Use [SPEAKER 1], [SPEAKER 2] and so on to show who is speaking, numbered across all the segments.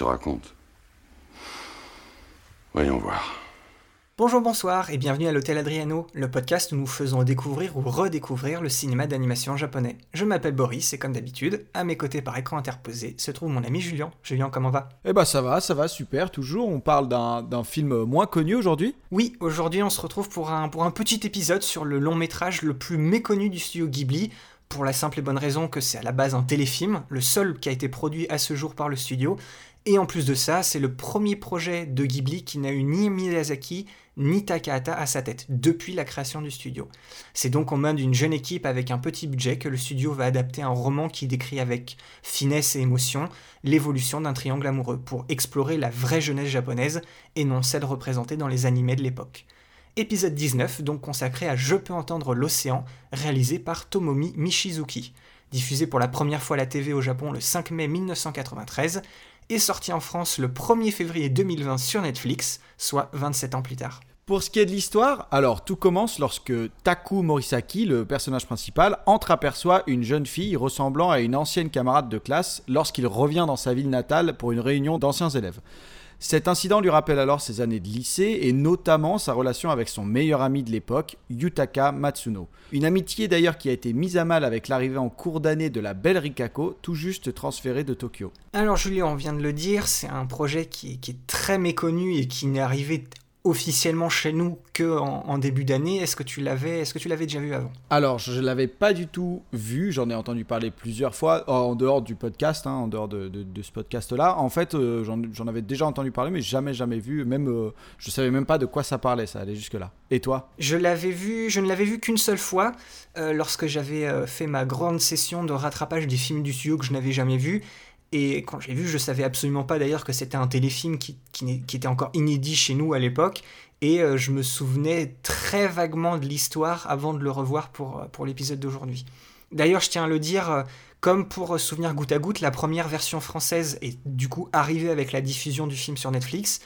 [SPEAKER 1] Te raconte. Voyons voir.
[SPEAKER 2] Bonjour, bonsoir et bienvenue à l'Hôtel Adriano, le podcast où nous faisons découvrir ou redécouvrir le cinéma d'animation japonais. Je m'appelle Boris et comme d'habitude, à mes côtés par écran interposé se trouve mon ami Julien. Julien, comment va?
[SPEAKER 3] Eh bah ça va, ça va, super, toujours. On parle d'un d'un film moins connu aujourd'hui.
[SPEAKER 2] Oui, aujourd'hui on se retrouve pour un, pour un petit épisode sur le long métrage le plus méconnu du studio Ghibli, pour la simple et bonne raison que c'est à la base un téléfilm, le seul qui a été produit à ce jour par le studio, et en plus de ça, c'est le premier projet de Ghibli qui n'a eu ni Miyazaki ni Takahata à sa tête depuis la création du studio. C'est donc aux mains d'une jeune équipe avec un petit budget que le studio va adapter un roman qui décrit avec finesse et émotion l'évolution d'un triangle amoureux pour explorer la vraie jeunesse japonaise et non celle représentée dans les animés de l'époque. Épisode 19, donc consacré à Je peux entendre l'océan, réalisé par Tomomi Mishizuki. Diffusé pour la première fois à la TV au Japon le 5 mai 1993, et sorti en France le 1er février 2020 sur Netflix, soit 27 ans plus tard.
[SPEAKER 3] Pour ce qui est de l'histoire, alors tout commence lorsque Taku Morisaki, le personnage principal, entreaperçoit une jeune fille ressemblant à une ancienne camarade de classe lorsqu'il revient dans sa ville natale pour une réunion d'anciens élèves. Cet incident lui rappelle alors ses années de lycée et notamment sa relation avec son meilleur ami de l'époque, Yutaka Matsuno. Une amitié d'ailleurs qui a été mise à mal avec l'arrivée en cours d'année de la belle Rikako, tout juste transférée de Tokyo.
[SPEAKER 2] Alors Julien, on vient de le dire, c'est un projet qui, est très méconnu et qui n'est arrivé officiellement chez nous que en, en début d'année. Est-ce que tu l'avais, est-ce que tu l'avais déjà vu avant?
[SPEAKER 3] Alors, je ne l'avais pas du tout vu, j'en ai entendu parler plusieurs fois, euh, en dehors du podcast, hein, en dehors de, de- de ce podcast-là. En fait, euh, j'en avais déjà entendu parler, mais jamais, jamais vu. Même, euh, je savais même pas de quoi ça parlait, ça allait jusque-là. Et toi?
[SPEAKER 2] Je l'avais vu, je ne l'avais vu qu'une seule fois euh, lorsque j'avais fait ma grande session de rattrapage des films du studio que je n'avais jamais vus. Et quand j'ai vu, je savais absolument pas d'ailleurs que c'était un téléfilm qui, était encore inédit chez nous à l'époque. Et euh, je me souvenais très vaguement de l'histoire avant de le revoir pour, euh, l'épisode d'aujourd'hui. D'ailleurs, je tiens à le dire, euh, comme pour Souvenir goutte à goutte, la première version française est du coup arrivée avec la diffusion du film sur Netflix.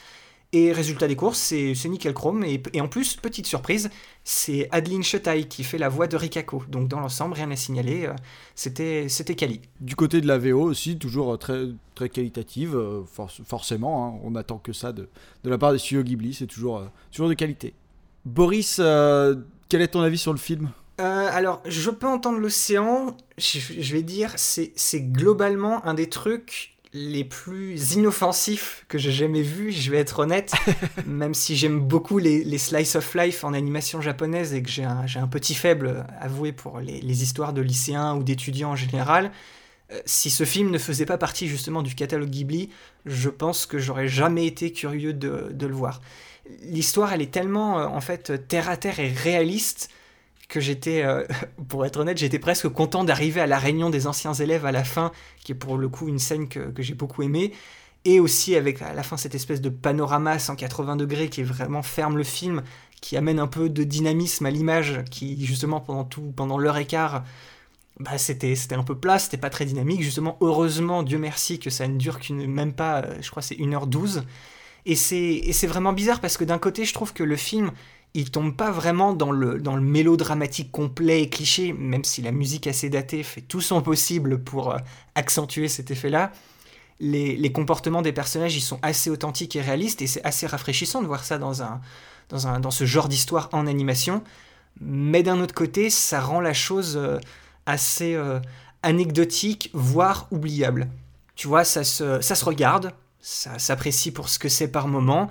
[SPEAKER 2] Et résultat des courses, c'est nickel chrome. Et, et en plus, petite surprise, c'est Adeline Chetaille qui fait la voix de Rikako. Donc dans l'ensemble, rien à signaler, euh, c'était quali.
[SPEAKER 3] Du côté de la VO aussi, toujours euh, très, très qualitative, euh, forc- forcément, hein, on attend que ça de, de la part des studios Ghibli, c'est toujours, euh, toujours de qualité. Boris, euh, quel est ton avis sur le film?
[SPEAKER 2] Euh, alors, je peux entendre l'océan, je, je vais dire, c'est globalement un des trucs les plus inoffensifs que j'ai jamais vu, je vais être honnête, même si j'aime beaucoup les, les slice of life en animation japonaise et que j'ai un, petit faible, avoué, pour les, les histoires de lycéens ou d'étudiants en général. euh, Si ce film ne faisait pas partie justement du catalogue Ghibli, je pense que j'aurais jamais été curieux de, de le voir. L'histoire, elle est tellement euh, en fait terre à terre et réaliste que j'étais, euh, pour être honnête, j'étais presque content d'arriver à la réunion des anciens élèves à la fin, qui est pour le coup une scène que, que j'ai beaucoup aimée, et aussi avec à la fin cette espèce de panorama à 180 degrés qui vraiment ferme le film, qui amène un peu de dynamisme à l'image, qui justement pendant tout, pendant l'heure et quart, bah, c'était, c'était un peu plat, c'était pas très dynamique. Justement, heureusement, Dieu merci que ça ne dure même pas, euh, je crois c'est 1h12. Et c'est, et c'est vraiment bizarre parce que d'un côté, je trouve que le film, il tombe pas vraiment dans le, dans le mélodramatique complet et cliché, même si la musique assez datée fait tout son possible pour euh, accentuer cet effet-là. Les, les comportements des personnages, ils sont assez authentiques et réalistes, et c'est assez rafraîchissant de voir ça dans, un, dans, un, dans ce genre d'histoire en animation. Mais d'un autre côté, ça rend la chose euh, assez euh, anecdotique, voire oubliable. Tu vois, ça se, ça se regarde, ça s'apprécie pour ce que c'est par moment,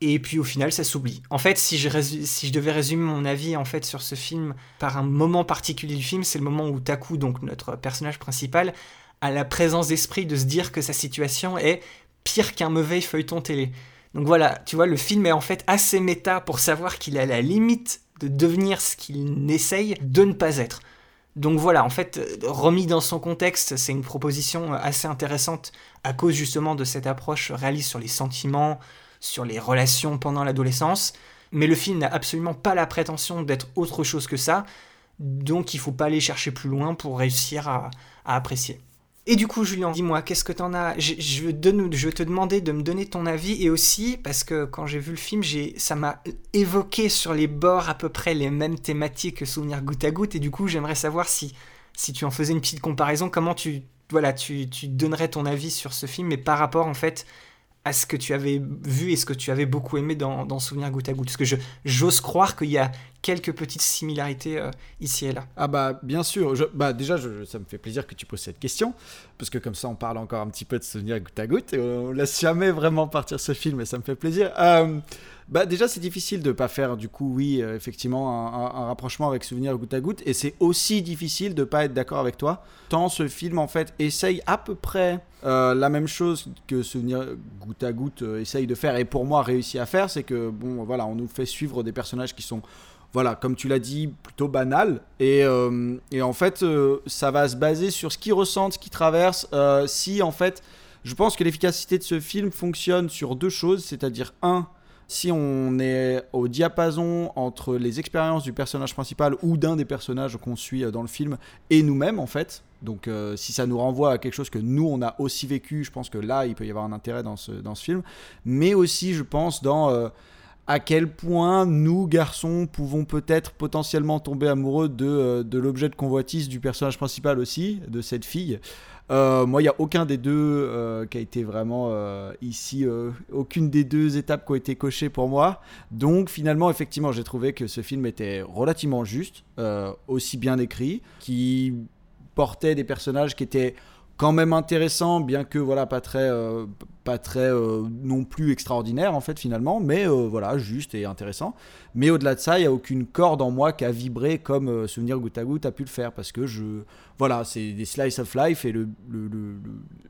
[SPEAKER 2] et puis au final ça s'oublie. En fait, si je, devais résumer mon avis en fait sur ce film par un moment particulier du film, c'est le moment où Taku, donc notre personnage principal, a la présence d'esprit de se dire que sa situation est pire qu'un mauvais feuilleton télé. Donc voilà, tu vois, le film est en fait assez méta pour savoir qu'il est à la limite de devenir ce qu'il essaye de ne pas être. Donc voilà, en fait, remis dans son contexte, c'est une proposition assez intéressante à cause justement de cette approche réaliste sur les sentiments, sur les relations pendant l'adolescence. Mais le film n'a absolument pas la prétention d'être autre chose que ça, donc il faut pas aller chercher plus loin pour réussir à, apprécier. Et du coup, Julien, dis-moi, qu'est-ce que t'en as? Je, te demander de me donner ton avis, et aussi, parce que quand j'ai vu le film, ça m'a évoqué sur les bords à peu près les mêmes thématiques que Souvenir goutte à goutte, et du coup, j'aimerais savoir si, si tu en faisais une petite comparaison, comment tu, voilà, tu, tu donnerais ton avis sur ce film, mais par rapport, en fait, à ce que tu avais vu et ce que tu avais beaucoup aimé dans, dans Souvenir goutte à goutte. Parce que j'ose croire qu'il y a quelques petites similarités euh, ici et là.
[SPEAKER 3] Ah bah bien sûr, bah déjà ça me fait plaisir que tu poses cette question, parce que comme ça on parle encore un petit peu de Souvenir goutte à goutte, et on laisse jamais vraiment partir ce film et ça me fait plaisir. Euh, bah déjà c'est difficile de pas faire du coup oui euh, effectivement un, rapprochement avec Souvenir goutte à goutte et c'est aussi difficile de pas être d'accord avec toi tant ce film en fait essaye à peu près euh, la même chose que Souvenir goutte à goutte euh, essaye de faire et pour moi réussit à faire c'est que bon voilà on nous fait suivre des personnages qui sont voilà, comme tu l'as dit, plutôt banal. Et, et en fait, ça va se baser sur ce qu'ils ressentent, ce qu'ils traversent. si, en fait, je pense que l'efficacité de ce film fonctionne sur deux choses, c'est-à-dire, un, si on est au diapason entre les expériences du personnage principal ou d'un des personnages qu'on suit euh, dans le film et nous-mêmes en fait. Donc euh, si ça nous renvoie à quelque chose que nous on a aussi vécu, je pense que là il peut y avoir un intérêt dans ce, film. Mais aussi je pense dans euh, à quel point nous garçons pouvons peut-être potentiellement tomber amoureux de, de l'objet de convoitise du personnage principal aussi, de cette fille. Euh, moi, il n'y a aucun des deux euh, qui a été vraiment euh, ici, aucune des deux étapes qui ont été cochées pour moi. Donc finalement, effectivement, j'ai trouvé que ce film était relativement juste, aussi bien écrit, qui portait des personnages qui étaient quand même intéressants, bien que voilà pas très pas très non plus extraordinaire en fait finalement, mais voilà juste et intéressant. Mais au-delà de ça, il y a aucune corde en moi qui a vibré comme Souvenir goutte à goutte a pu le faire parce que je voilà, c'est des slice of life et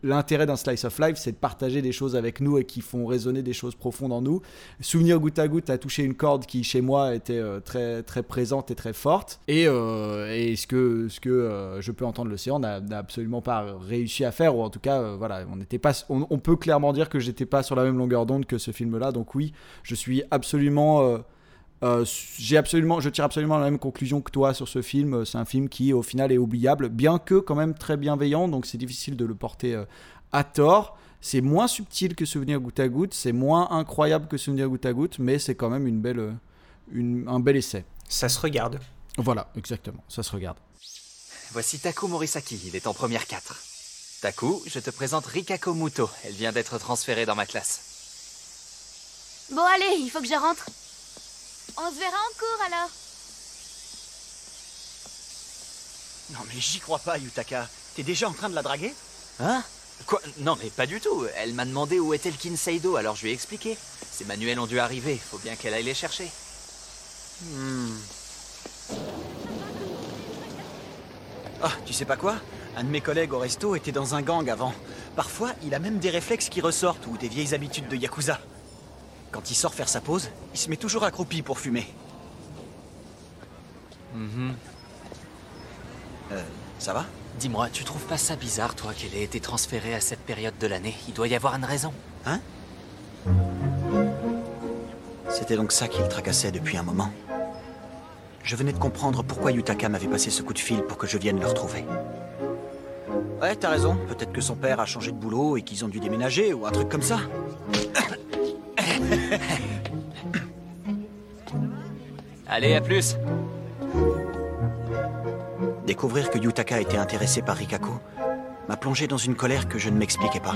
[SPEAKER 3] l'intérêt le, d'un slice of life, c'est de partager des choses avec nous et qui font résonner des choses profondes en nous. Souvenir goutte à goutte a touché une corde qui, chez moi, était euh, très, très présente et très forte. Et, euh, et ce que, ce que euh, je peux entendre l'océan n'a absolument pas réussi à faire, ou en tout cas, voilà, on, n'était pas, on, peut clairement dire que j'étais pas sur la même longueur d'onde que ce film-là. Donc oui, je suis absolument euh, j'ai absolument, je tire absolument la même conclusion que toi sur ce film. C'est un film qui, au final, est oubliable, bien que quand même très bienveillant. Donc c'est difficile de le porter euh, à tort. C'est moins subtil que Souvenir goutte à goutte, c'est moins incroyable que Souvenir goutte à goutte, mais c'est quand même une belle, euh, une, un bel essai.
[SPEAKER 2] Ça se regarde.
[SPEAKER 3] Voilà, exactement, ça se regarde.
[SPEAKER 4] Voici Taku Morisaki, il est en première 4. Taku, je te présente Rikako Muto, elle vient d'être transférée dans ma classe.
[SPEAKER 5] Bon allez, il faut que je rentre. On se verra en cours alors.
[SPEAKER 6] Non mais j'y crois pas, Yutaka. T'es déjà en train de la draguer?
[SPEAKER 4] Hein? Quoi? Non mais pas du tout. Elle m'a demandé où était le Kinseido, alors je lui ai expliqué. Ces manuels ont dû arriver, faut bien qu'elle aille les chercher.
[SPEAKER 6] Hmm. Ah, tu sais pas quoi? Un de mes collègues au resto était dans un gang avant. Parfois, il a même des réflexes qui ressortent ou des vieilles habitudes de Yakuza. Quand il sort faire sa pause, il se met toujours accroupi pour fumer.
[SPEAKER 4] Mm
[SPEAKER 6] Euh, ça va?
[SPEAKER 4] Dis-moi, tu trouves pas ça bizarre, toi, qu'elle ait été transférée à cette période de l'année? Il doit y avoir une raison.
[SPEAKER 6] Hein? C'était donc ça qui le tracassait depuis un moment. Je venais de comprendre pourquoi Yutaka m'avait passé ce coup de fil pour que je vienne le retrouver. Ouais, t'as raison. Peut-être que son père a changé de boulot et qu'ils ont dû déménager ou un truc comme ça.
[SPEAKER 4] Allez, à plus.
[SPEAKER 6] Découvrir que Yutaka était intéressé par Rikako m'a plongé dans une colère que je ne m'expliquais pas.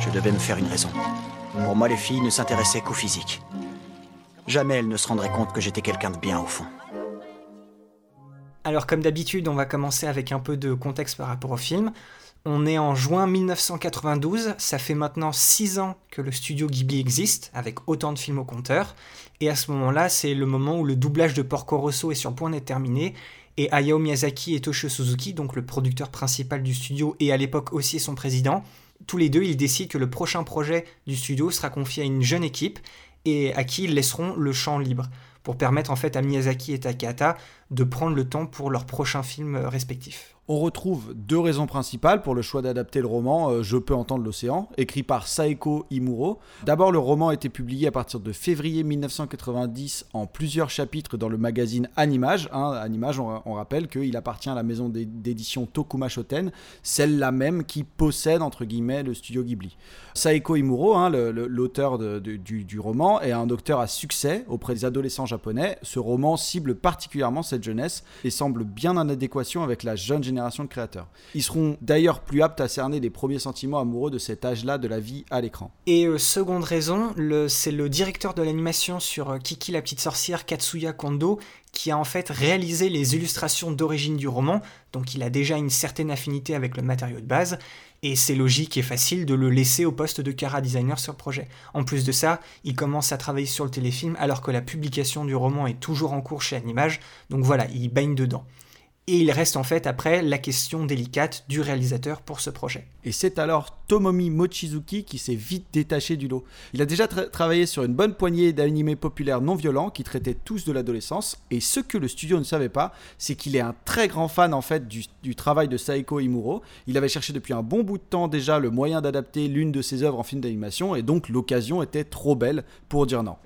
[SPEAKER 6] Je devais me faire une raison. Pour moi, les filles ne s'intéressaient qu'au physique. Jamais elles ne se rendraient compte que j'étais quelqu'un de bien au fond.
[SPEAKER 2] Alors comme d'habitude, on va commencer avec un peu de contexte par rapport au film. On est en juin 1992, ça fait maintenant 6 ans que le studio Ghibli existe, avec autant de films au compteur, et à ce moment-là, c'est le moment où le doublage de Porco Rosso est sur point d'être terminé, et Hayao Miyazaki et Toshio Suzuki, donc le producteur principal du studio et à l'époque aussi son président, tous les deux, ils décident que le prochain projet du studio sera confié à une jeune équipe, et à qui ils laisseront le champ libre pour permettre en fait à Miyazaki et Takahata de prendre le temps pour leurs prochains films respectifs.
[SPEAKER 3] On retrouve deux raisons principales pour le choix d'adapter le roman euh, Je peux entendre l'océan, écrit par Saeko Imuro. D'abord, le roman a été publié à partir de février 1990 en plusieurs chapitres dans le magazine Animage. Hein, Animage, on, rappelle qu'il appartient à la maison d'édition Tokuma Shoten, celle-là même qui possède, entre guillemets, le studio Ghibli. Saeko Imuro, hein, l'auteur du, du roman, est un docteur à succès auprès des adolescents japonais. Ce roman cible particulièrement cette jeunesse et semble bien en adéquation avec la jeune génération de créateurs. Ils seront d'ailleurs plus aptes à cerner les premiers sentiments amoureux de cet âge-là de la vie à l'écran.
[SPEAKER 2] Et euh, seconde raison, c'est le directeur de l'animation sur euh, Kiki la petite sorcière, Katsuya Kondo, qui a en fait réalisé les illustrations d'origine du roman, donc il a déjà une certaine affinité avec le matériau de base, et c'est logique et facile de le laisser au poste de Kara designer sur le projet. En plus de ça, il commence à travailler sur le téléfilm alors que la publication du roman est toujours en cours chez Animage, donc voilà, il baigne dedans. Et il reste en fait après la question délicate du réalisateur pour ce projet.
[SPEAKER 3] Et c'est alors Tomomi Mochizuki qui s'est vite détaché du lot. Il a déjà travaillé sur une bonne poignée d'animés populaires non violents qui traitaient tous de l'adolescence. Et ce que le studio ne savait pas, c'est qu'il est un très grand fan en fait du, du, travail de Saeko Imuro. Il avait cherché depuis un bon bout de temps déjà le moyen d'adapter l'une de ses œuvres en film d'animation et donc l'occasion était trop belle pour dire non.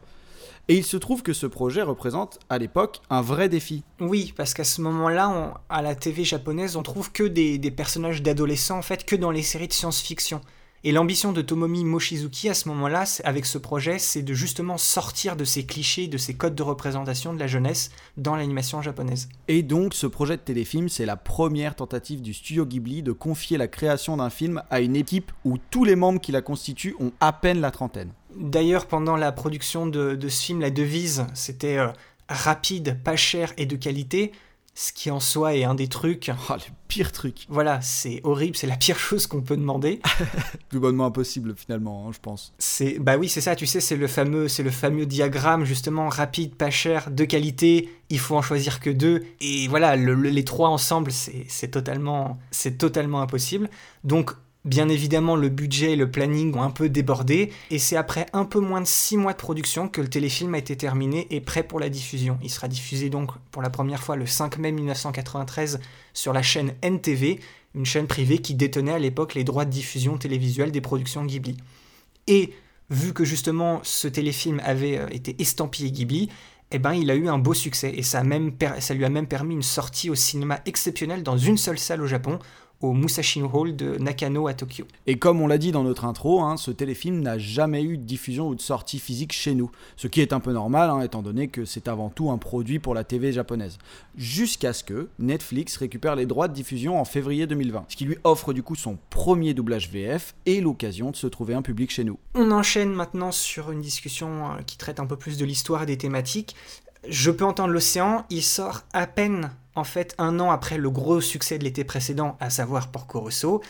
[SPEAKER 3] Et il se trouve que ce projet représente à l'époque un vrai défi.
[SPEAKER 2] Oui, parce qu'à ce moment-là, à la TV japonaise, on trouve que des, personnages d'adolescents, en fait, que dans les séries de science-fiction. Et l'ambition de Tomomi Mochizuki à ce moment-là, avec ce projet, c'est de justement sortir de ces clichés, de ces codes de représentation de la jeunesse dans l'animation japonaise.
[SPEAKER 3] Et donc, ce projet de téléfilm, c'est la première tentative du studio Ghibli de confier la création d'un film à une équipe où tous les membres qui la constituent ont à peine la trentaine.
[SPEAKER 2] D'ailleurs, pendant la production de, ce film, la devise, c'était euh, rapide, pas cher et de qualité, ce qui en soi est un des trucs.
[SPEAKER 3] Oh, le pire truc.
[SPEAKER 2] Voilà, c'est horrible, c'est la pire chose qu'on peut demander.
[SPEAKER 3] Plus bonnement impossible finalement, hein, je pense.
[SPEAKER 2] C'est bah oui, c'est ça, tu sais, c'est le fameux c'est le fameux diagramme justement rapide, pas cher, de qualité, il faut en choisir que deux et voilà, les trois ensemble, c'est totalement c'est totalement impossible. Donc Bien évidemment, le budget et le planning ont un peu débordé, et c'est après un peu moins de 6 mois de production que le téléfilm a été terminé et prêt pour la diffusion. Il sera diffusé donc pour la première fois le 5 mai 1993 sur la chaîne NTV, une chaîne privée qui détenait à l'époque les droits de diffusion télévisuelle des productions Ghibli. Et vu que justement ce téléfilm avait euh, été estampillé Ghibli, eh ben, il a eu un beau succès et ça, lui a même permis une sortie au cinéma exceptionnelle dans une seule salle au Japon, au Musashi Hall de Nakano à Tokyo.
[SPEAKER 3] Et comme on l'a dit dans notre intro, hein, ce téléfilm n'a jamais eu de diffusion ou de sortie physique chez nous, ce qui est un peu normal hein, étant donné que c'est avant tout un produit pour la TV japonaise. Jusqu'à ce que Netflix récupère les droits de diffusion en février 2020, ce qui lui offre du coup son premier doublage VF et l'occasion de se trouver un public chez nous.
[SPEAKER 2] On enchaîne maintenant sur une discussion euh, qui traite un peu plus de l'histoire et des thématiques. Je peux entendre l'océan, il sort à peine en fait un an après le gros succès de l'été précédent, à savoir Porco Rosso.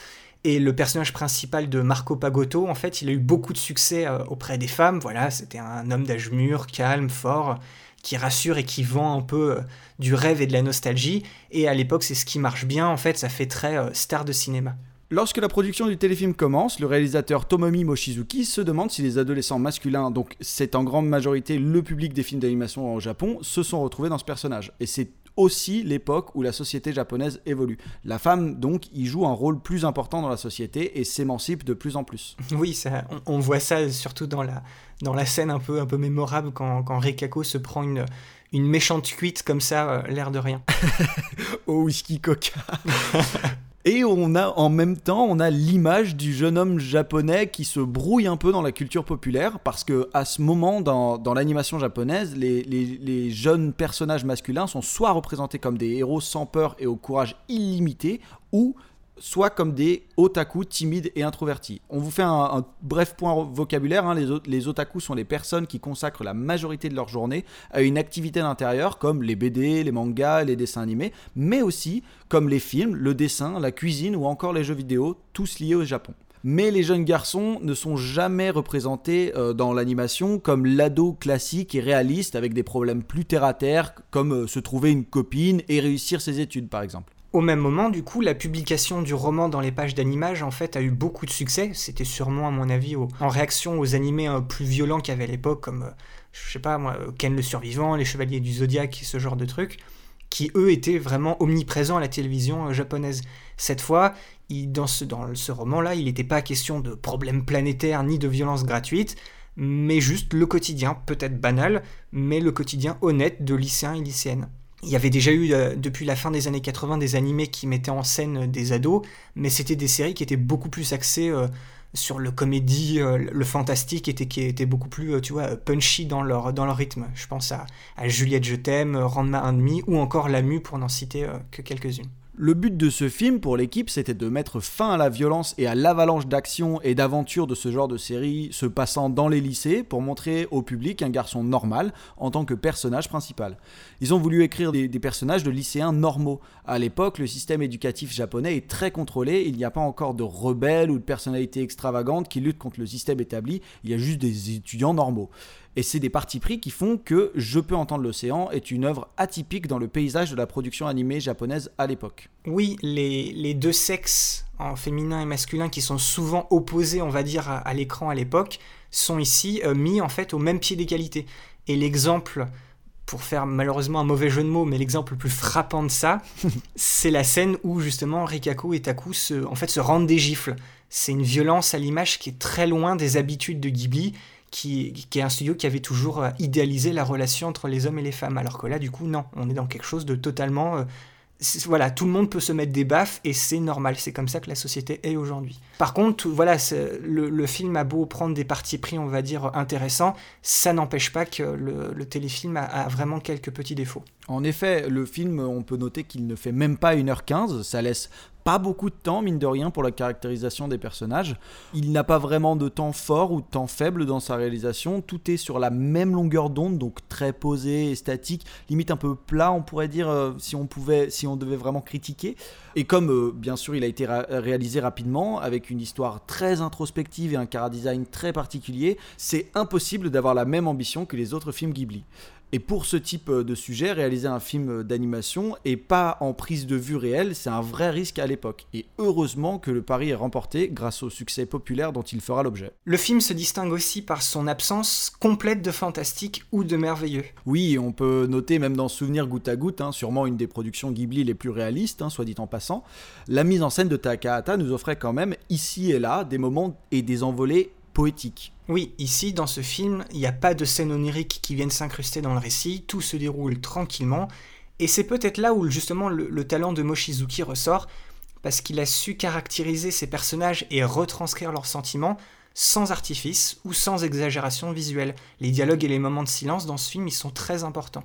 [SPEAKER 2] Et le personnage principal de Marco Pagotto, en fait, il a eu beaucoup de succès euh, auprès des femmes. Voilà, c'était un homme d'âge mûr, calme, fort, qui rassure et qui vend un peu euh, du rêve et de la nostalgie. Et à l'époque, c'est ce qui marche bien. En fait, ça fait très euh, star de cinéma.
[SPEAKER 3] Lorsque la production du téléfilm commence, le réalisateur Tomomi Mochizuki se demande si les adolescents masculins, donc c'est en grande majorité le public des films d'animation au Japon, se sont retrouvés dans ce personnage. Et c'est aussi l'époque où la société japonaise évolue. La femme, donc, y joue un rôle plus important dans la société et s'émancipe de plus en plus.
[SPEAKER 2] Oui, ça, on, voit ça surtout dans la, dans la scène un peu, un peu mémorable quand, quand Rikako se prend une, une méchante cuite comme ça, euh, l'air de rien.
[SPEAKER 3] Au whisky coca. Et on a en même temps, on a l'image du jeune homme japonais qui se brouille un peu dans la culture populaire parce que à ce moment dans, l'animation japonaise, les, jeunes personnages masculins sont soit représentés comme des héros sans peur et au courage illimité, ou soit comme des otaku timides et introvertis. On vous fait un, bref point vocabulaire. Hein. Les, les, otaku sont les personnes qui consacrent la majorité de leur journée à une activité d'intérieur comme les BD, les mangas, les dessins animés, mais aussi comme les films, le dessin, la cuisine ou encore les jeux vidéo, tous liés au Japon. Mais les jeunes garçons ne sont jamais représentés euh, dans l'animation comme l'ado classique et réaliste avec des problèmes plus terre à terre comme euh, se trouver une copine et réussir ses études par exemple.
[SPEAKER 2] Au même moment, du coup, la publication du roman dans les pages d'animage, en fait, a eu beaucoup de succès. C'était sûrement, à mon avis, en réaction aux animés euh, plus violents qu'il y avait à l'époque, comme, euh, je sais pas moi, Ken le Survivant, Les Chevaliers du Zodiaque, ce genre de trucs. qui eux étaient vraiment omniprésents à la télévision japonaise. Cette fois, dans ce, dans ce roman-là, il n'était pas question de problèmes planétaires ni de violence gratuite, mais juste le quotidien, peut-être banal, mais le quotidien honnête de lycéens et lycéennes. Il y avait déjà eu euh, depuis la fin des années 80 des animés qui mettaient en scène des ados, mais c'était des séries qui étaient beaucoup plus axées euh, sur le comédie, euh, le fantastique, qui étaient beaucoup plus, tu vois, punchy dans leur, dans leur rythme. Je pense à, Juliette Je t'aime, Randma un demi, ou encore La Mue pour n'en citer que quelques-unes.
[SPEAKER 3] Le but de ce film pour l'équipe, c'était de mettre fin à la violence et à l'avalanche d'actions et d'aventures de ce genre de série se passant dans les lycées pour montrer au public un garçon normal en tant que personnage principal. Ils ont voulu écrire des, personnages de lycéens normaux. À l'époque, le système éducatif japonais est très contrôlé, il n'y a pas encore de rebelles ou de personnalités extravagantes qui luttent contre le système établi, il y a juste des étudiants normaux. Et c'est des partis pris qui font que Je peux entendre l'océan est une œuvre atypique dans le paysage de la production animée japonaise à l'époque.
[SPEAKER 2] Oui, les, deux sexes, en féminin et masculin, qui sont souvent opposés, on va dire, à, l'écran à l'époque, sont ici euh, mis en fait au même pied d'égalité. Et l'exemple, pour faire malheureusement un mauvais jeu de mots, mais l'exemple le plus frappant de ça, c'est la scène où justement Rikako et Taku se, en fait, se rendent des gifles. C'est une violence à l'image qui est très loin des habitudes de Ghibli qui, est un studio qui avait toujours euh, idéalisé la relation entre les hommes et les femmes. Alors que là, du coup, non, on est dans quelque chose de totalement... Euh, voilà, tout le monde peut se mettre des baffes et c'est normal, c'est comme ça que la société est aujourd'hui. Par contre, voilà, le, film a beau prendre des partis pris, on va dire, intéressants, ça n'empêche pas que le, téléfilm a, vraiment quelques petits défauts.
[SPEAKER 3] En effet, le film, on peut noter qu'il ne fait même pas 1h15, ça laisse pas beaucoup de temps, mine de rien, pour la caractérisation des personnages. Il n'a pas vraiment de temps fort ou de temps faible dans sa réalisation. Tout est sur la même longueur d'onde, donc très posé et statique, limite un peu plat, on pourrait dire, euh, si on pouvait, si on devait vraiment critiquer. Et comme, euh, bien sûr, il a été réalisé rapidement, avec une histoire très introspective et un cara design très particulier, c'est impossible d'avoir la même ambition que les autres films Ghibli. Et pour ce type euh, de sujet, réaliser un film euh, d'animation et pas en prise de vue réelle, c'est un vrai risque à l'époque. Et heureusement que le pari est remporté grâce au succès populaire dont il fera l'objet.
[SPEAKER 2] Le film se distingue aussi par son absence complète de fantastique ou de merveilleux.
[SPEAKER 3] Oui, on peut noter même dans Souvenir goutte à goutte, hein, sûrement une des productions Ghibli les plus réalistes, hein, soit dit en passant, la mise en scène de Takahata nous offrait quand même ici et là des moments et des envolées
[SPEAKER 2] Oui, ici, dans ce film, il n'y a pas de scènes oniriques qui viennent s'incruster dans le récit, tout se déroule tranquillement, et c'est peut-être là où justement le, talent de Mochizuki ressort, parce qu'il a su caractériser ses personnages et retranscrire leurs sentiments sans artifice ou sans exagération visuelle. Les dialogues et les moments de silence dans ce film, sont très importants.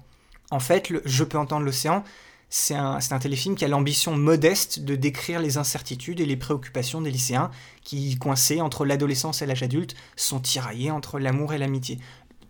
[SPEAKER 2] En fait, Je peux entendre l'océan, c'est un, téléfilm qui a l'ambition modeste de décrire les incertitudes et les préoccupations des lycéens qui, coincés entre l'adolescence et l'âge adulte, sont tiraillés entre l'amour et l'amitié.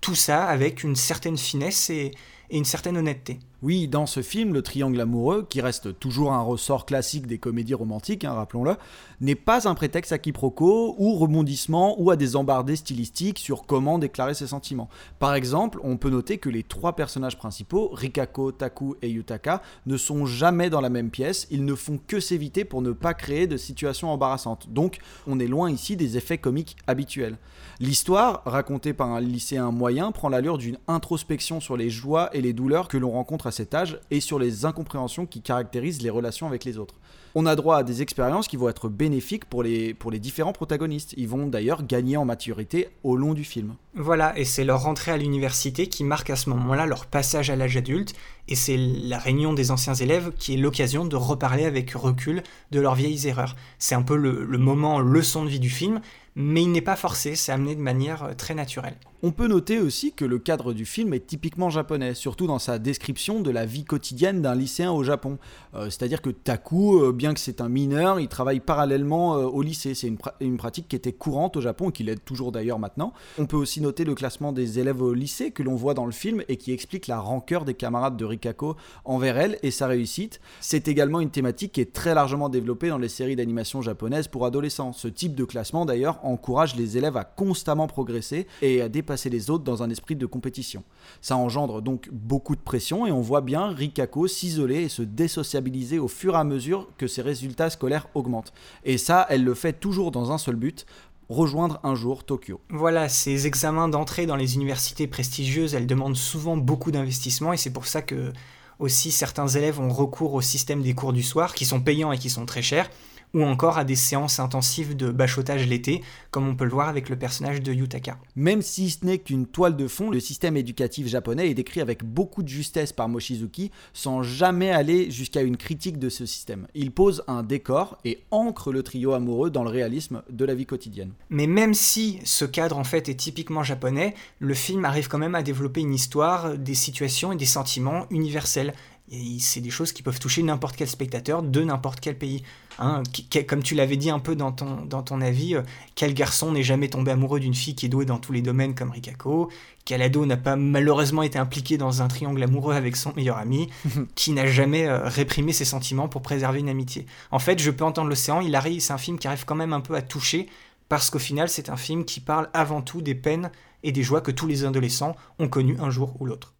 [SPEAKER 2] Tout ça avec une certaine finesse et, une certaine honnêteté.
[SPEAKER 3] Oui, dans ce film, le triangle amoureux, qui reste toujours un ressort classique des comédies romantiques, hein, rappelons-le, n'est pas un prétexte à quiproquo ou rebondissement ou à des embardées stylistiques sur comment déclarer ses sentiments. Par exemple, on peut noter que les trois personnages principaux, Rikako, Taku et Yutaka, ne sont jamais dans la même pièce, ils ne font que s'éviter pour ne pas créer de situations embarrassantes. Donc, on est loin ici des effets comiques habituels. L'histoire, racontée par un lycéen moyen, prend l'allure d'une introspection sur les joies et les douleurs que l'on rencontre à cet âge et sur les incompréhensions qui caractérisent les relations avec les autres. On a droit à des expériences qui vont être bénéfiques pour les, différents protagonistes. Ils vont d'ailleurs gagner en maturité au long du film.
[SPEAKER 2] Voilà, et c'est leur rentrée à l'université qui marque à ce moment-là leur passage à l'âge adulte, et c'est la réunion des anciens élèves qui est l'occasion de reparler avec recul de leurs vieilles erreurs. C'est un peu le, moment leçon de vie du film, mais il n'est pas forcé, c'est amené de manière euh, très naturelle.
[SPEAKER 3] On peut noter aussi que le cadre du film est typiquement japonais, surtout dans sa description de la vie quotidienne d'un lycéen au Japon. Euh, c'est-à-dire que Taku, euh, bien que c'est un mineur, il travaille parallèlement au lycée. C'est une, pratique qui était courante au Japon et qui l'est toujours d'ailleurs maintenant. On peut aussi noter le classement des élèves au lycée que l'on voit dans le film et qui explique la rancœur des camarades de Rikako envers elle et sa réussite. C'est également une thématique qui est très largement développée dans les séries d'animation japonaises pour adolescents. Ce type de classement d'ailleurs encourage les élèves à constamment progresser et à dépasser les autres dans un esprit de compétition. Ça engendre donc beaucoup de pression et on voit bien Rikako s'isoler et se désociabiliser au fur et à mesure que ses résultats scolaires augmentent. Et ça, elle le fait toujours dans un seul but, rejoindre un jour Tokyo.
[SPEAKER 2] Voilà, ces examens d'entrée dans les universités prestigieuses, elles demandent souvent beaucoup d'investissement et c'est pour ça que Aussi, certains élèves ont recours au système des cours du soir, qui sont payants et qui sont très chers, ou encore à des séances intensives de bachotage l'été, comme on peut le voir avec le personnage de Yutaka.
[SPEAKER 3] Même si ce n'est qu'une toile de fond, le système éducatif japonais est décrit avec beaucoup de justesse par Mochizuki, sans jamais aller jusqu'à une critique de ce système. Il pose un décor et ancre le trio amoureux dans le réalisme de la vie quotidienne.
[SPEAKER 2] Mais même si ce cadre en fait est typiquement japonais, le film arrive quand même à développer une histoire, des situations et des sentiments universels. Et c'est des choses qui peuvent toucher n'importe quel spectateur de n'importe quel pays. Hein, comme tu l'avais dit un peu dans ton, dans ton avis, euh, quel garçon n'est jamais tombé amoureux d'une fille qui est douée dans tous les domaines comme Rikako Quel ado n'a pas malheureusement été impliqué dans un triangle amoureux avec son meilleur ami Qui n'a jamais euh, réprimé ses sentiments pour préserver une amitié En fait, Je peux entendre l'océan, il arrive, c'est un film qui arrive quand même un peu à toucher, parce qu'au final, c'est un film qui parle avant tout des peines et des joies que tous les adolescents ont connues un jour ou l'autre.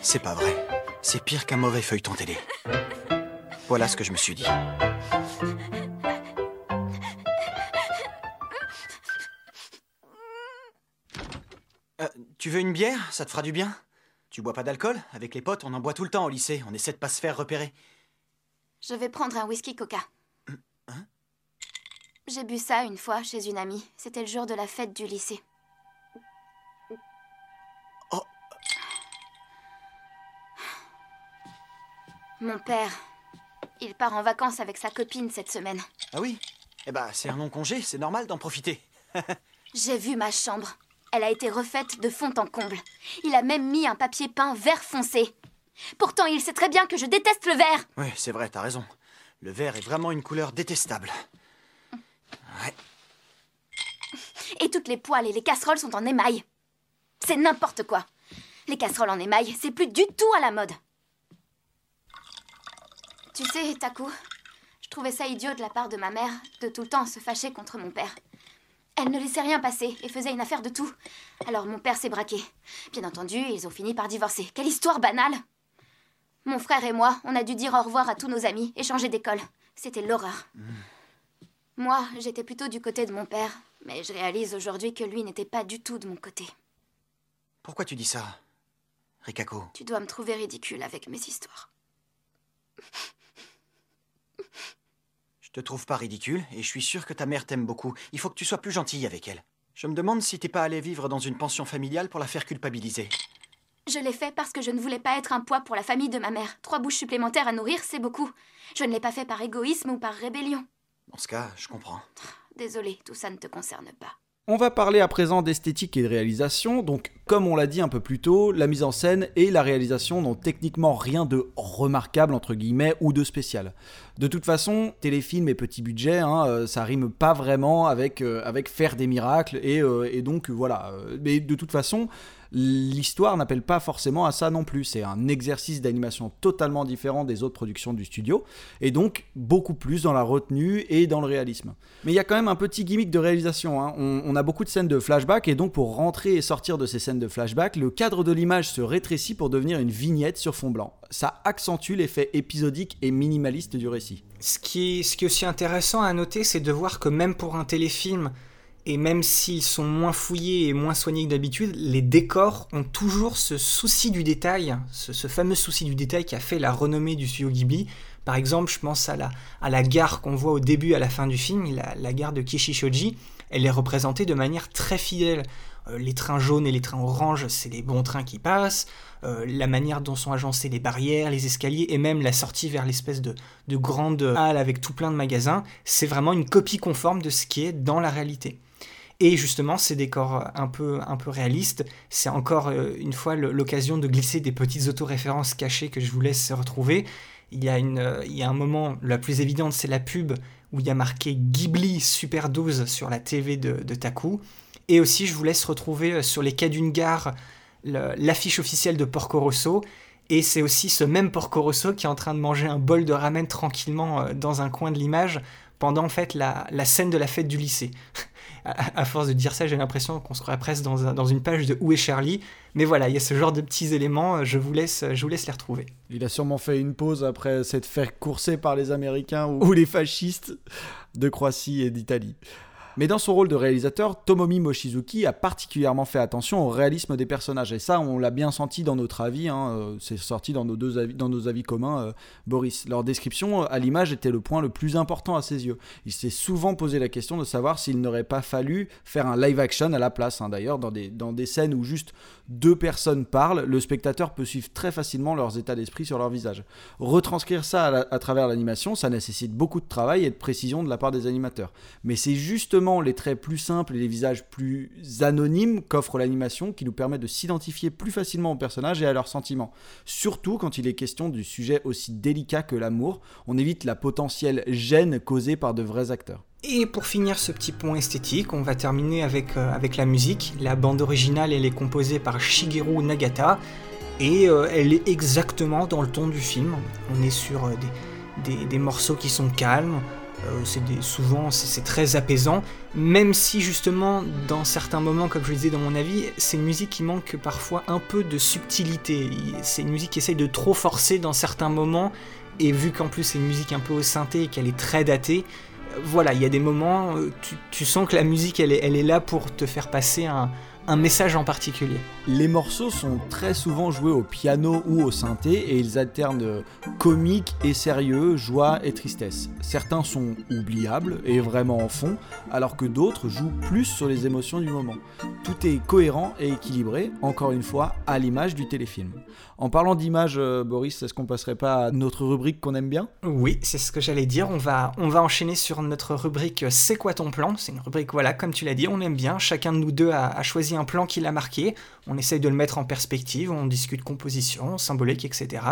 [SPEAKER 6] C'est pas vrai. C'est pire qu'un mauvais feuilleton télé. Voilà ce que je me suis dit. Euh, tu veux une bière? Ça te fera du bien? Tu bois pas d'alcool? Avec les potes, on en boit tout le temps au lycée. On essaie de pas se faire repérer.
[SPEAKER 5] Je vais prendre un whisky coca. Hein? J'ai bu ça une fois chez une amie. C'était le jour de la fête du lycée. Mon père, il part en vacances avec sa copine cette semaine.
[SPEAKER 6] Ah oui? Eh ben, c'est un long congé, c'est normal d'en profiter.
[SPEAKER 5] J'ai vu ma chambre. Elle a été refaite de fond en comble. Il a même mis un papier peint vert foncé. Pourtant, il sait très bien que je déteste le vert.
[SPEAKER 6] Oui, c'est vrai, t'as raison. Le vert est vraiment une couleur détestable. Ouais.
[SPEAKER 5] Et toutes les poêles et les casseroles sont en émail. C'est n'importe quoi. Les casseroles en émail, c'est plus du tout à la mode. Tu sais, Taku, je trouvais ça idiot de la part de ma mère de tout le temps se fâcher contre mon père. Elle ne laissait rien passer et faisait une affaire de tout. Alors mon père s'est braqué. Bien entendu, ils ont fini par divorcer. Quelle histoire banale Mon frère et moi, on a dû dire au revoir à tous nos amis et changer d'école. C'était l'horreur. Moi, j'étais plutôt du côté de mon père, mais je réalise aujourd'hui que lui n'était pas du tout de mon côté.
[SPEAKER 6] Pourquoi tu dis ça, Rikako?
[SPEAKER 5] Tu dois me trouver ridicule avec mes histoires.
[SPEAKER 6] Je te trouve pas ridicule et je suis sûr que ta mère t'aime beaucoup. Il faut que tu sois plus gentille avec elle. Je me demande si t'es pas allé vivre dans une pension familiale pour la faire culpabiliser.
[SPEAKER 5] Je l'ai fait parce que je ne voulais pas être un poids pour la famille de ma mère. Trois bouches supplémentaires à nourrir, c'est beaucoup. Je ne l'ai pas fait par égoïsme ou par rébellion.
[SPEAKER 6] Dans ce cas, je comprends.
[SPEAKER 5] Désolée, tout ça ne te concerne pas.
[SPEAKER 3] On va parler à présent d'esthétique et de réalisation. Donc, comme on l'a dit un peu plus tôt, la mise en scène et la réalisation n'ont techniquement rien de remarquable, entre guillemets, ou de spécial. De toute façon, téléfilm et petit budget, hein, euh, ça rime pas vraiment avec, euh, faire des miracles, et, euh, et donc voilà. Mais de toute façon, l'histoire n'appelle pas forcément à ça non plus. C'est un exercice d'animation totalement différent des autres productions du studio, et donc beaucoup plus dans la retenue et dans le réalisme. Mais il y a quand même un petit gimmick de réalisation. Hein. On, a beaucoup de scènes de flashback, et donc pour rentrer et sortir de ces scènes de flashback, le cadre de l'image se rétrécit pour devenir une vignette sur fond blanc. Ça accentue l'effet épisodique et minimaliste du récit.
[SPEAKER 2] Ce qui, est, ce qui est aussi intéressant à noter, c'est de voir que même pour un téléfilm, et même s'ils sont moins fouillés et moins soignés que d'habitude, les décors ont toujours ce souci du détail, ce, fameux souci du détail qui a fait la renommée du studio. Par exemple, je pense à la, gare qu'on voit au début à la fin du film, la, gare de Kishishoji. Elle est représentée de manière très fidèle. Euh, les trains jaunes et les trains oranges, c'est les bons trains qui passent. Euh, la manière dont sont agencées les barrières, les escaliers et même la sortie vers l'espèce de, de grande halle avec tout plein de magasins, c'est vraiment une copie conforme de ce qui est dans la réalité. Et justement, ces décors un peu, un peu réalistes, c'est encore euh, une fois l'occasion de glisser des petites autoréférences cachées que je vous laisse retrouver. Il y a, une, euh, il y a un moment, la plus évidente, c'est la pub où il y a marqué Ghibli Super 12 sur la TV de, Taku. Et aussi, je vous laisse retrouver euh, sur les quais d'une gare l'affiche officielle de Porco Rosso. Et c'est aussi ce même Porco Rosso qui est en train de manger un bol de ramen tranquillement dans un coin de l'image pendant en fait la scène de la fête du lycée. à, force de dire ça, j'ai l'impression qu'on se croirait presque dans, dans, une page de Où est Charlie? Mais voilà, il y a ce genre de petits éléments, je vous laisse, je vous laisse les retrouver.
[SPEAKER 3] Il a sûrement fait une pause après s'être fait courser par les Américains ou, les fascistes de Croatie et d'Italie. Mais dans son rôle de réalisateur, Tomomi Mochizuki a particulièrement fait attention au réalisme des personnages. Et ça, on l'a bien senti dans notre avis. hein, euh, C'est sorti dans nos, deux avis, dans nos avis communs, euh, Boris. Leur description euh, à l'image était le point le plus important à ses yeux. Il s'est souvent posé la question de savoir s'il n'aurait pas fallu faire un live action à la place. hein. D'ailleurs, dans des, dans des scènes où juste deux personnes parlent, le spectateur peut suivre très facilement leurs états d'esprit sur leur visage. Retranscrire ça à travers l'animation, ça nécessite beaucoup de travail et de précision de la part des animateurs. Mais c'est justement les traits plus simples et les visages plus anonymes qu'offre l'animation qui nous permet de s'identifier plus facilement aux personnages et à leurs sentiments. Surtout quand il est question du sujet aussi délicat que l'amour, on évite la potentielle gêne causée par de vrais acteurs.
[SPEAKER 2] Et pour finir ce petit point esthétique, on va terminer avec, euh, avec la musique. La bande originale, elle est composée par Shigeru Nagata et euh, elle est exactement dans le ton du film. On est sur euh, des, des- morceaux qui sont calmes, c'est des- souvent c'est c'est très apaisant, même si justement dans certains moments, comme je le disais dans mon avis, c'est une musique qui manque parfois un peu de subtilité. Il- C'est une musique qui essaye de trop forcer dans certains moments, et vu qu'en plus c'est une musique un peu au synthé et qu'elle est très datée, euh, voilà, il y a des moments, euh, tu, tu sens que la musique elle est là pour te faire passer un, un message en particulier.
[SPEAKER 3] Les morceaux sont très souvent joués au piano ou au synthé et ils alternent euh, comique et sérieux, joie et tristesse. Certains sont oubliables et vraiment en fond, alors que d'autres jouent plus sur les émotions du moment. Tout est cohérent et équilibré, encore une fois, à l'image du téléfilm. En parlant d'image, euh, Boris, est-ce qu'on passerait pas à notre rubrique qu'on aime bien?
[SPEAKER 2] Oui, c'est ce que j'allais dire. On va, on va enchaîner sur notre rubrique euh, C'est quoi ton plan? C'est une rubrique, voilà, comme tu l'as dit, on aime bien. Chacun de nous deux a, a choisi un plan qui l'a marqué. On essaye de le mettre en perspective, on discute composition, symbolique, etc.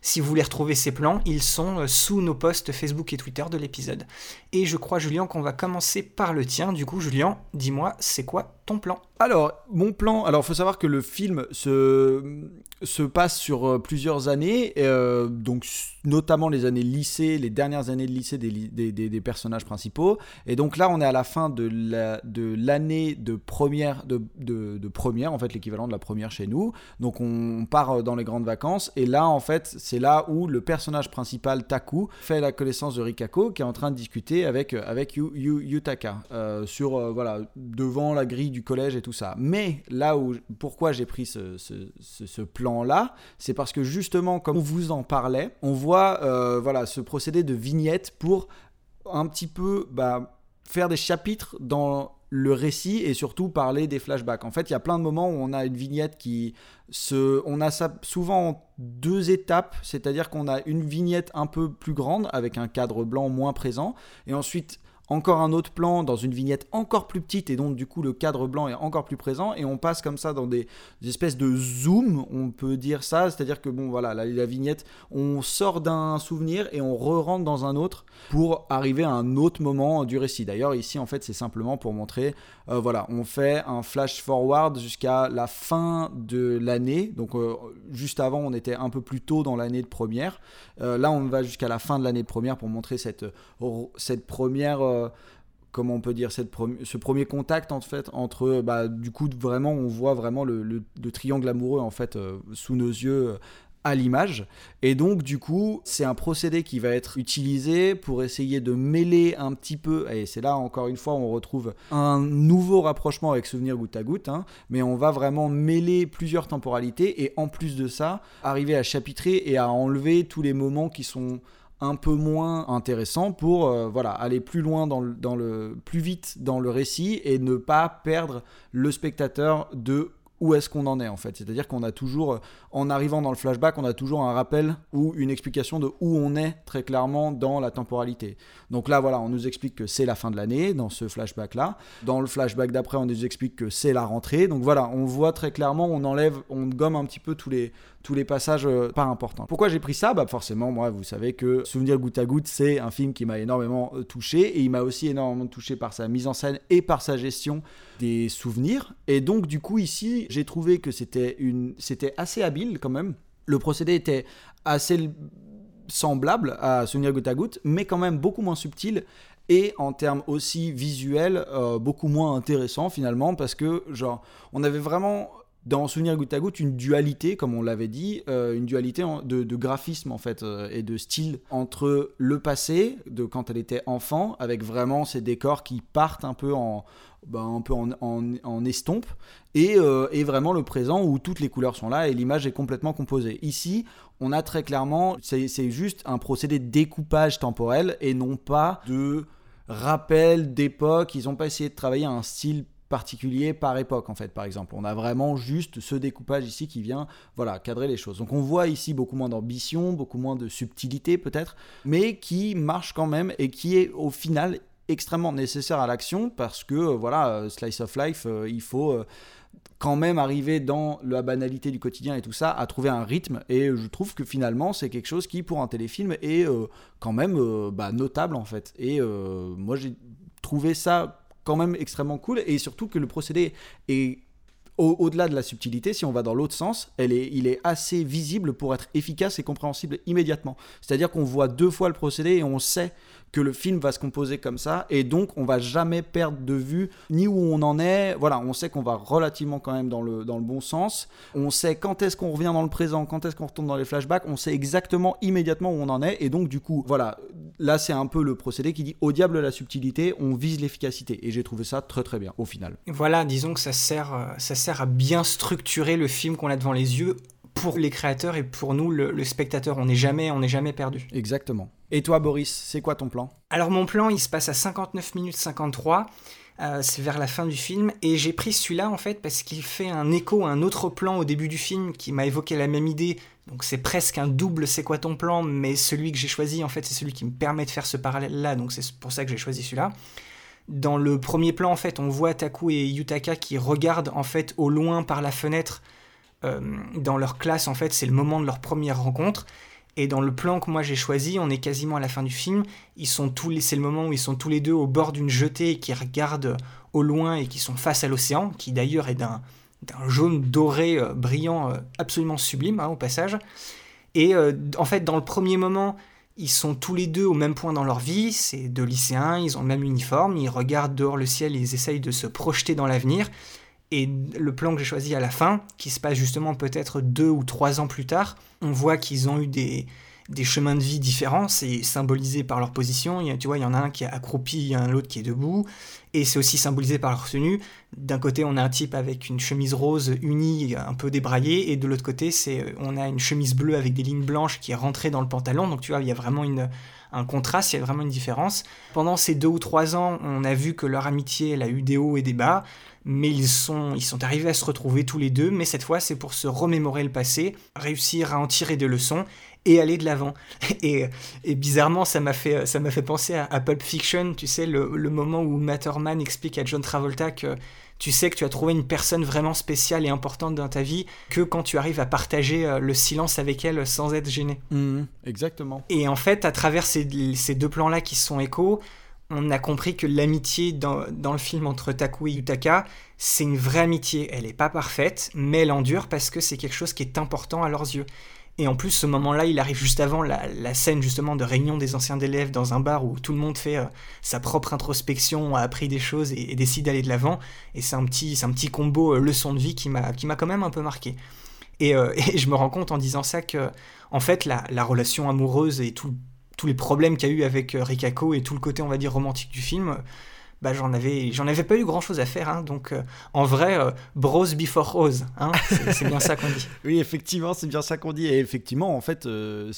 [SPEAKER 2] Si vous voulez retrouver ces plans, ils sont euh, sous nos posts Facebook et Twitter de l'épisode. Et je crois, Julien, qu'on va commencer par le tien. Du coup, Julien, dis-moi, c'est quoi ton plan
[SPEAKER 3] Alors, mon plan, alors faut savoir que le film se, se passe sur euh, plusieurs années, euh, donc notamment les années lycée, les dernières années de lycée des, des, des- personnages principaux. Et donc là, on est à la fin de la- de l'année de, première, de, de, de première, en fait, l'équivalent de la première chez nous. Donc on part euh, dans les grandes vacances, et là, en fait, c'est là où le personnage principal, Taku, fait la connaissance de Rikako, qui est en train de discuter avec, avec Yu- Yu- Yutaka sur, voilà, devant la grille du collège et tout ça. Mais là où, pourquoi j'ai pris ce, plan-là, c'est parce que justement, comme on vous en parlait, on voit euh, voilà, ce procédé de vignette pour un petit peu bah, faire des chapitres dans le récit et surtout parler des flashbacks. En fait, il y a plein de moments où on a une vignette qui se... On a ça souvent en deux étapes, c'est-à-dire qu'on a une vignette un peu plus grande avec un cadre blanc moins présent et ensuite encore un autre plan dans une vignette encore plus petite et donc du coup le cadre blanc est encore plus présent et on passe comme ça dans des, espèces de zoom, on peut dire ça, c'est-à-dire que bon voilà, la, la vignette, on sort d'un souvenir et on re-rentre dans un autre pour arriver à un autre moment du récit. D'ailleurs ici en fait c'est simplement pour montrer, euh, voilà, on fait un flash forward jusqu'à la fin de l'année, donc euh, juste avant on était un peu plus tôt dans l'année de première, Euh, là on va jusqu'à la fin de l'année de première pour montrer cette, cette première... euh, comment on peut dire cette ce premier contact en fait entre bah, du coup vraiment on voit vraiment le, le- le triangle amoureux en fait euh, sous nos yeux euh, à l'image. Et donc du coup c'est un procédé qui va être utilisé pour essayer de mêler un petit peu et c'est là encore une fois on retrouve un nouveau rapprochement avec souvenir goutte à goutte hein, mais on va vraiment mêler plusieurs temporalités et en plus de ça arriver à chapitrer et à enlever tous les moments qui sont un peu moins intéressant pour euh, voilà aller plus loin dans le, dans le plus vite dans le récit et ne pas perdre le spectateur de où est-ce qu'on en est en fait. C'est-à-dire qu'on a toujours euh, en arrivant dans le flashback on a toujours un rappel ou une explication de où on est très clairement dans la temporalité. Donc là voilà on nous explique que c'est la fin de l'année dans ce flashback là dans le flashback d'après on nous explique que c'est la rentrée. Donc voilà on voit très clairement on enlève on gomme un petit peu tous les tous les passages euh, pas importants. Pourquoi j'ai pris ça? Bah forcément, moi, vous savez que Souvenir goutte à goutte, c'est un film qui m'a énormément euh, touché et il m'a aussi énormément touché par sa mise en scène et par sa gestion des souvenirs. Et donc, du coup, ici, j'ai trouvé que c'était une, c'était assez habile quand même. Le procédé était assez semblable à Souvenir goutte à goutte, mais quand même beaucoup moins subtil et en termes aussi visuels, euh, beaucoup moins intéressant finalement parce que genre on avait vraiment dans Souvenir goutte à goutte une dualité, comme on l'avait dit, euh, une dualité de, graphisme en fait euh, et de style entre le passé, de quand elle était enfant, avec vraiment ces décors qui partent un peu en, en estompe, et, euh, et vraiment le présent où toutes les couleurs sont là et l'image est complètement composée. Ici, on a très clairement, c'est juste un procédé de découpage temporel et non pas de rappel d'époque. Ils n'ont pas essayé de travailler un style particulier par époque en fait par exemple. On a vraiment juste ce découpage ici qui vient voilà cadrer les choses. Donc on voit ici beaucoup moins d'ambition beaucoup moins de subtilité peut-être mais qui marche quand même et qui est au final extrêmement nécessaire à l'action parce que euh, voilà euh, slice of life euh, il faut quand même arriver dans la banalité du quotidien et tout ça à trouver un rythme. Et je trouve que finalement c'est quelque chose qui pour un téléfilm est quand même bah, notable en fait. Et moi j'ai trouvé ça quand même extrêmement cool. Et surtout que le procédé est au- au-delà de la subtilité, si on va dans l'autre sens, elle est, il est assez visible pour être efficace et compréhensible immédiatement. C'est-à-dire qu'on voit deux fois le procédé et on sait que le film va se composer comme ça, et donc on va jamais perdre de vue ni où on en est. Voilà, on sait qu'on va relativement quand même dans le, dans le bon sens. On sait quand est-ce qu'on revient dans le présent, quand est-ce qu'on retourne dans les flashbacks. On sait exactement immédiatement où on en est, et donc du coup, voilà, là c'est un peu le procédé qui dit au diable la subtilité, on vise l'efficacité, et j'ai trouvé ça très très bien au final.
[SPEAKER 2] Voilà, disons que ça sert, euh, ça sert à bien structurer le film qu'on a devant les yeux pour les créateurs et pour nous, le, le spectateur. On n'est jamais, on n'est jamais perdu.
[SPEAKER 3] Exactement. Et toi, Boris, c'est quoi ton plan?
[SPEAKER 2] Alors mon plan, il se passe à 59 minutes 53. euh, c'est vers la fin du film et j'ai pris celui-là en fait parce qu'il fait un écho à un autre plan au début du film qui m'a évoqué la même idée. Donc c'est presque un double c'est quoi ton plan? Mais celui que j'ai choisi en fait c'est celui qui me permet de faire ce parallèle là donc c'est pour ça que j'ai choisi celui-là. Dans le premier plan en fait on voit Taku et Yutaka qui regardent en fait au loin par la fenêtre euh, dans leur classe en fait c'est le moment de leur première rencontre et dans le plan que moi j'ai choisi, on est quasiment à la fin du film. Ils sont tous les, c'est le moment où ils sont tous les deux au bord d'une jetée et qui regardent au loin et qui sont face à l'océan, qui d'ailleurs est d'un, jaune doré euh, brillant euh, absolument sublime hein, au passage. Et en fait, dans le premier moment, ils sont tous les deux au même point dans leur vie. C'est deux lycéens, ils ont le même uniforme, ils regardent dehors le ciel, ils essayent de se projeter dans l'avenir. Et le plan que j'ai choisi à la fin, qui se passe justement peut-être deux ou trois ans plus tard, on voit qu'ils ont eu des, des chemins de vie différents, c'est symbolisé par leur position. Il y a, tu vois, il y en a un qui est accroupi, il y en a un autre qui est debout, et c'est aussi symbolisé par leur tenue. D'un côté, on a un type avec une chemise rose unie, un peu débraillée, et de l'autre côté, c'est on a une chemise bleue avec des lignes blanches qui est rentrée dans le pantalon. Donc tu vois, il y a vraiment un contraste, il y a vraiment une différence. Pendant ces deux ou trois ans, on a vu que leur amitié, a eu des hauts et des bas mais ils sont, ils sont arrivés à se retrouver tous les deux, mais cette fois c'est pour se remémorer le passé, réussir à en tirer des leçons et aller de l'avant. Et, et bizarrement, ça m'a fait, ça m'a fait penser à, à Pulp Fiction, tu sais, le, le moment où Matterman explique à John Travolta que tu sais que tu as trouvé une personne vraiment spéciale et importante dans ta vie que quand tu arrives à partager euh, le silence avec elle sans être gêné.
[SPEAKER 3] Mmh, exactement.
[SPEAKER 2] Et en fait, à travers ces, ces deux plans-là qui sont échos, on a compris que l'amitié dans, le film entre Taku et Yutaka, c'est une vraie amitié. Elle n'est pas parfaite, mais elle endure parce que c'est quelque chose qui est important à leurs yeux. Et en plus, ce moment-là, il arrive juste avant la, scène justement de réunion des anciens élèves dans un bar où tout le monde fait euh, sa propre introspection, a appris des choses et, décide d'aller de l'avant. Et c'est un petit, c'est petit combo euh, leçon de vie qui m'a, quand même un peu marqué. Et, euh, et, je me rends compte en disant ça que, en fait, la, la relation amoureuse et tout, tous les problèmes qu'il y a eu avec euh, Rikako et tout le côté, on va dire, romantique du film, bah, j'en avais, avais pas eu grand chose à faire. Hein, donc, euh, en vrai, euh, bros before rose, hein, c'est bien ça qu'on dit.
[SPEAKER 3] oui, effectivement, c'est bien ça qu'on dit. Et effectivement, en fait, euh,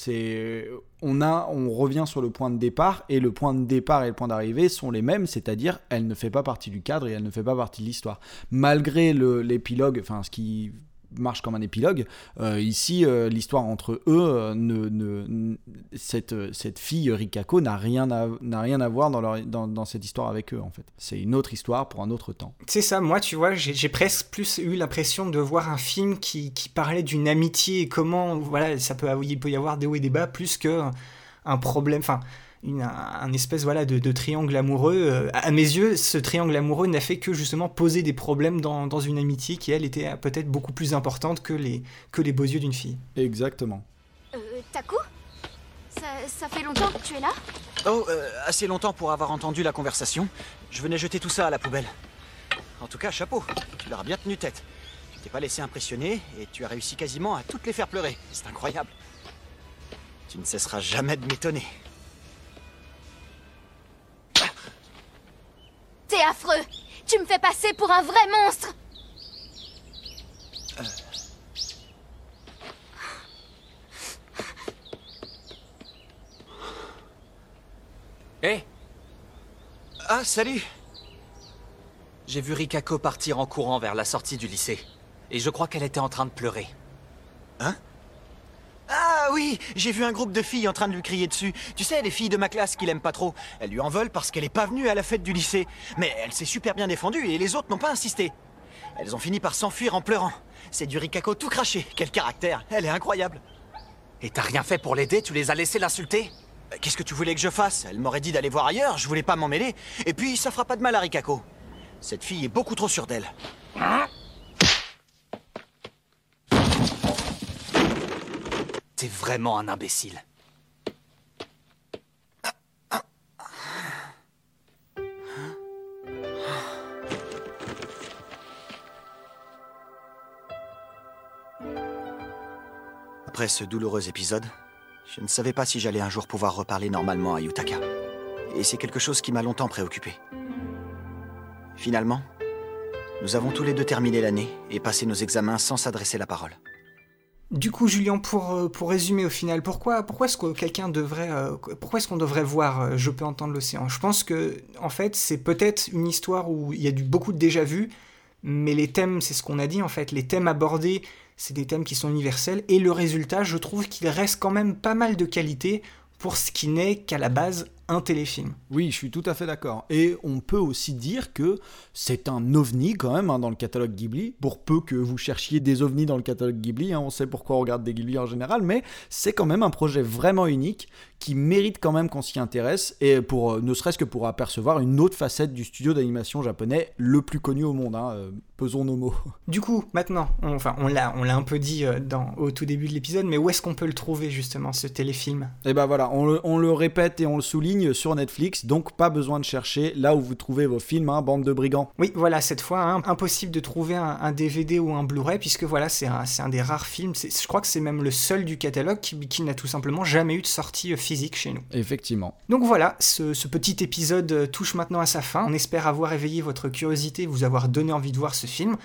[SPEAKER 3] on a, on revient sur le point de départ, et le point de départ et le point d'arrivée sont les mêmes, c'est-à-dire, elle ne fait pas partie du cadre et elle ne fait pas partie de l'histoire, malgré l'épilogue, enfin, ce qui marche comme un épilogue. Euh, ici, euh, l'histoire entre eux, euh, ne, ne, cette, cette fille Rikako n'a rien à, rien à voir dans, leur, dans, dans, cette histoire avec eux, en fait. C'est une autre histoire pour un autre temps.
[SPEAKER 2] C'est ça, moi, tu vois, j'ai, j'ai presque plus eu l'impression de voir un film qui, qui parlait d'une amitié et comment, voilà, ça peut, il peut y avoir des hauts et des bas, plus que un problème, enfin, une, un espèce voilà de, de triangle amoureux. Euh, à mes yeux, ce triangle amoureux n'a fait que justement poser des problèmes dans, dans une amitié qui elle était peut-être beaucoup plus importante que les que les beaux yeux d'une fille.
[SPEAKER 3] Exactement.
[SPEAKER 5] Euh, Taku? Ça, ça, fait longtemps que tu es là?
[SPEAKER 6] Oh, euh, assez longtemps pour avoir entendu la conversation. Je venais jeter tout ça à la poubelle. En tout cas, chapeau. Tu leur as bien tenu tête. t'es pas laissé impressionner et tu as réussi quasiment à toutes les faire pleurer. C'est incroyable. Tu ne cesseras jamais de m'étonner.
[SPEAKER 5] T'es affreux. Tu me fais passer pour un vrai monstre.
[SPEAKER 4] Hé
[SPEAKER 6] Ah, salut.
[SPEAKER 4] J'ai vu Rikako partir en courant vers la sortie du lycée. Et je crois qu'elle était en train de pleurer.
[SPEAKER 6] Hein? Oui, j'ai vu un groupe de filles en train de lui crier dessus. Tu sais, les filles de ma classe qu'il aime pas trop. Elles lui en veulent parce qu'elle est pas venue à la fête du lycée. Mais elle s'est super bien défendue et les autres n'ont pas insisté. Elles ont fini par s'enfuir en pleurant. C'est du Rikako tout craché. Quel caractère. Elle est incroyable.
[SPEAKER 4] Et t'as rien fait pour l'aider? Tu les as laissés l'insulter?
[SPEAKER 6] Euh, Qu'est-ce que tu voulais que je fasse? Elle m'aurait dit d'aller voir ailleurs, je voulais pas m'en mêler. Et puis, ça fera pas de mal à Rikako. Cette fille est beaucoup trop sûre d'elle.
[SPEAKER 4] Vraiment un imbécile.
[SPEAKER 6] Après ce douloureux épisode, je ne savais pas si j'allais un jour pouvoir reparler normalement à Yutaka. Et c'est quelque chose qui m'a longtemps préoccupé. Finalement, nous avons tous les deux terminé l'année et passé nos examens sans s'adresser la parole.
[SPEAKER 2] Du coup, Julien, pour, euh, pour résumer au final, pourquoi, pourquoi est-ce que quelqu'un devrait, euh, pourquoi est-ce qu'on devrait voir euh, Je peux entendre l'océan? Je pense que, en fait, c'est peut-être une histoire où il y a du, beaucoup de déjà-vu, mais les thèmes, c'est ce qu'on a dit en fait, les thèmes abordés, c'est des thèmes qui sont universels, et le résultat, je trouve qu'il reste quand même pas mal de qualité pour ce qui n'est qu'à la base un téléfilm.
[SPEAKER 3] Oui, je suis tout à fait d'accord. Et on peut aussi dire que c'est un ovni quand même hein, dans le catalogue Ghibli. Pour peu que vous cherchiez des ovnis dans le catalogue Ghibli, hein, on sait pourquoi on regarde des Ghibli en général, mais c'est quand même un projet vraiment unique qui mérite quand même qu'on s'y intéresse et pour euh, ne serait-ce que pour apercevoir une autre facette du studio d'animation japonais le plus connu au monde. hein, euh, pesons nos mots.
[SPEAKER 2] Du coup, maintenant, on, enfin, on l'a, on l'a un peu dit euh, dans, au tout début de l'épisode, mais où est-ce qu'on peut le trouver justement, ce téléfilm?
[SPEAKER 3] Et ben voilà, on le, on le répète et on le souligne sur Netflix, donc pas besoin de chercher là où vous trouvez vos films, hein, bande de brigands.
[SPEAKER 2] Oui, voilà, cette fois, hein, impossible de trouver un, un DVD ou un Blu-ray, puisque voilà, c'est un, des rares films, je crois que c'est même le seul du catalogue qui, qui n'a tout simplement jamais eu de sortie euh, physique chez nous.
[SPEAKER 3] Effectivement.
[SPEAKER 2] Donc voilà, ce, ce petit épisode euh, touche maintenant à sa fin. On espère avoir éveillé votre curiosité, vous avoir donné envie de voir ce film.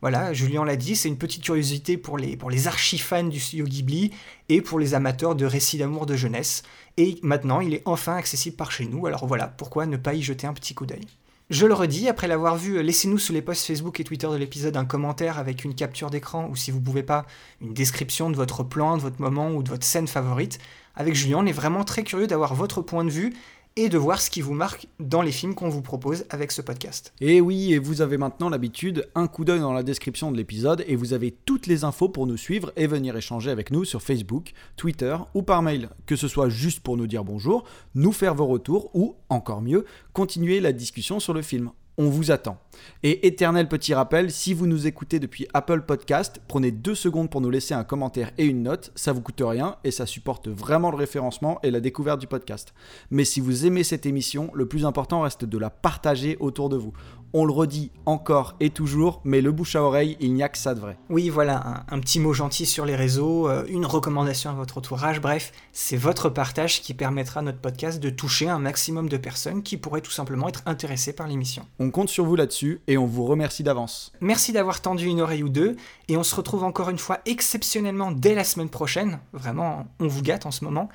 [SPEAKER 2] Voilà, Julien l'a dit, c'est une petite curiosité pour les, pour archi-fans du studio Ghibli et pour les amateurs de récits d'amour de jeunesse. Et maintenant, il est enfin accessible par chez nous, alors voilà, pourquoi ne pas y jeter un petit coup d'œil? Je le redis, après l'avoir vu, laissez-nous sous les posts Facebook et Twitter de l'épisode un commentaire avec une capture d'écran ou si vous pouvez pas, une description de votre plan, de votre moment ou de votre scène favorite. Avec Julien, on est vraiment très curieux d'avoir votre point de vue et de voir ce qui vous marque dans les films qu'on vous propose avec ce podcast.
[SPEAKER 3] Et oui, et vous avez maintenant l'habitude, un coup d'œil dans la description de l'épisode et vous avez toutes les infos pour nous suivre et venir échanger avec nous sur Facebook, Twitter ou par mail. Que ce soit juste pour nous dire bonjour, nous faire vos retours ou, encore mieux, continuer la discussion sur le film. On vous attend. Et éternel petit rappel, si vous nous écoutez depuis Apple Podcast, prenez deux secondes pour nous laisser un commentaire et une note, ça vous coûte rien et ça supporte vraiment le référencement et la découverte du podcast. Mais si vous aimez cette émission, le plus important reste de la partager autour de vous. On le redit encore et toujours, mais le bouche à oreille, il n'y a que ça de vrai.
[SPEAKER 2] Oui, voilà, un, un petit mot gentil sur les réseaux, euh, une recommandation à votre entourage, bref, c'est votre partage qui permettra à notre podcast de toucher un maximum de personnes qui pourraient tout simplement être intéressées par l'émission.
[SPEAKER 3] On compte sur vous là-dessus et on vous remercie d'avance.
[SPEAKER 2] Merci d'avoir tendu une oreille ou deux, et on se retrouve encore une fois exceptionnellement dès la semaine prochaine, vraiment, on vous gâte en ce moment,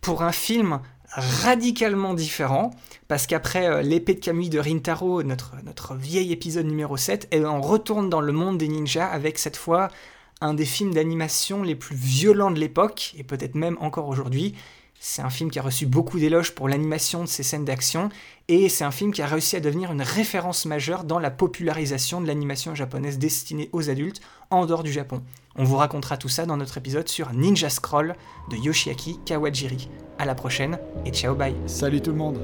[SPEAKER 2] pour un film radicalement différent, parce qu'après euh, l'épée de Camille de Rintaro, notre, notre vieil épisode numéro 7, et on retourne dans le monde des ninjas avec cette fois un des films d'animation les plus violents de l'époque, et peut-être même encore aujourd'hui. C'est un film qui a reçu beaucoup d'éloges pour l'animation de ses scènes d'action, et c'est un film qui a réussi à devenir une référence majeure dans la popularisation de l'animation japonaise destinée aux adultes en dehors du Japon. On vous racontera tout ça dans notre épisode sur Ninja Scroll de Yoshiaki Kawajiri. À la prochaine et ciao bye.
[SPEAKER 3] Salut tout le monde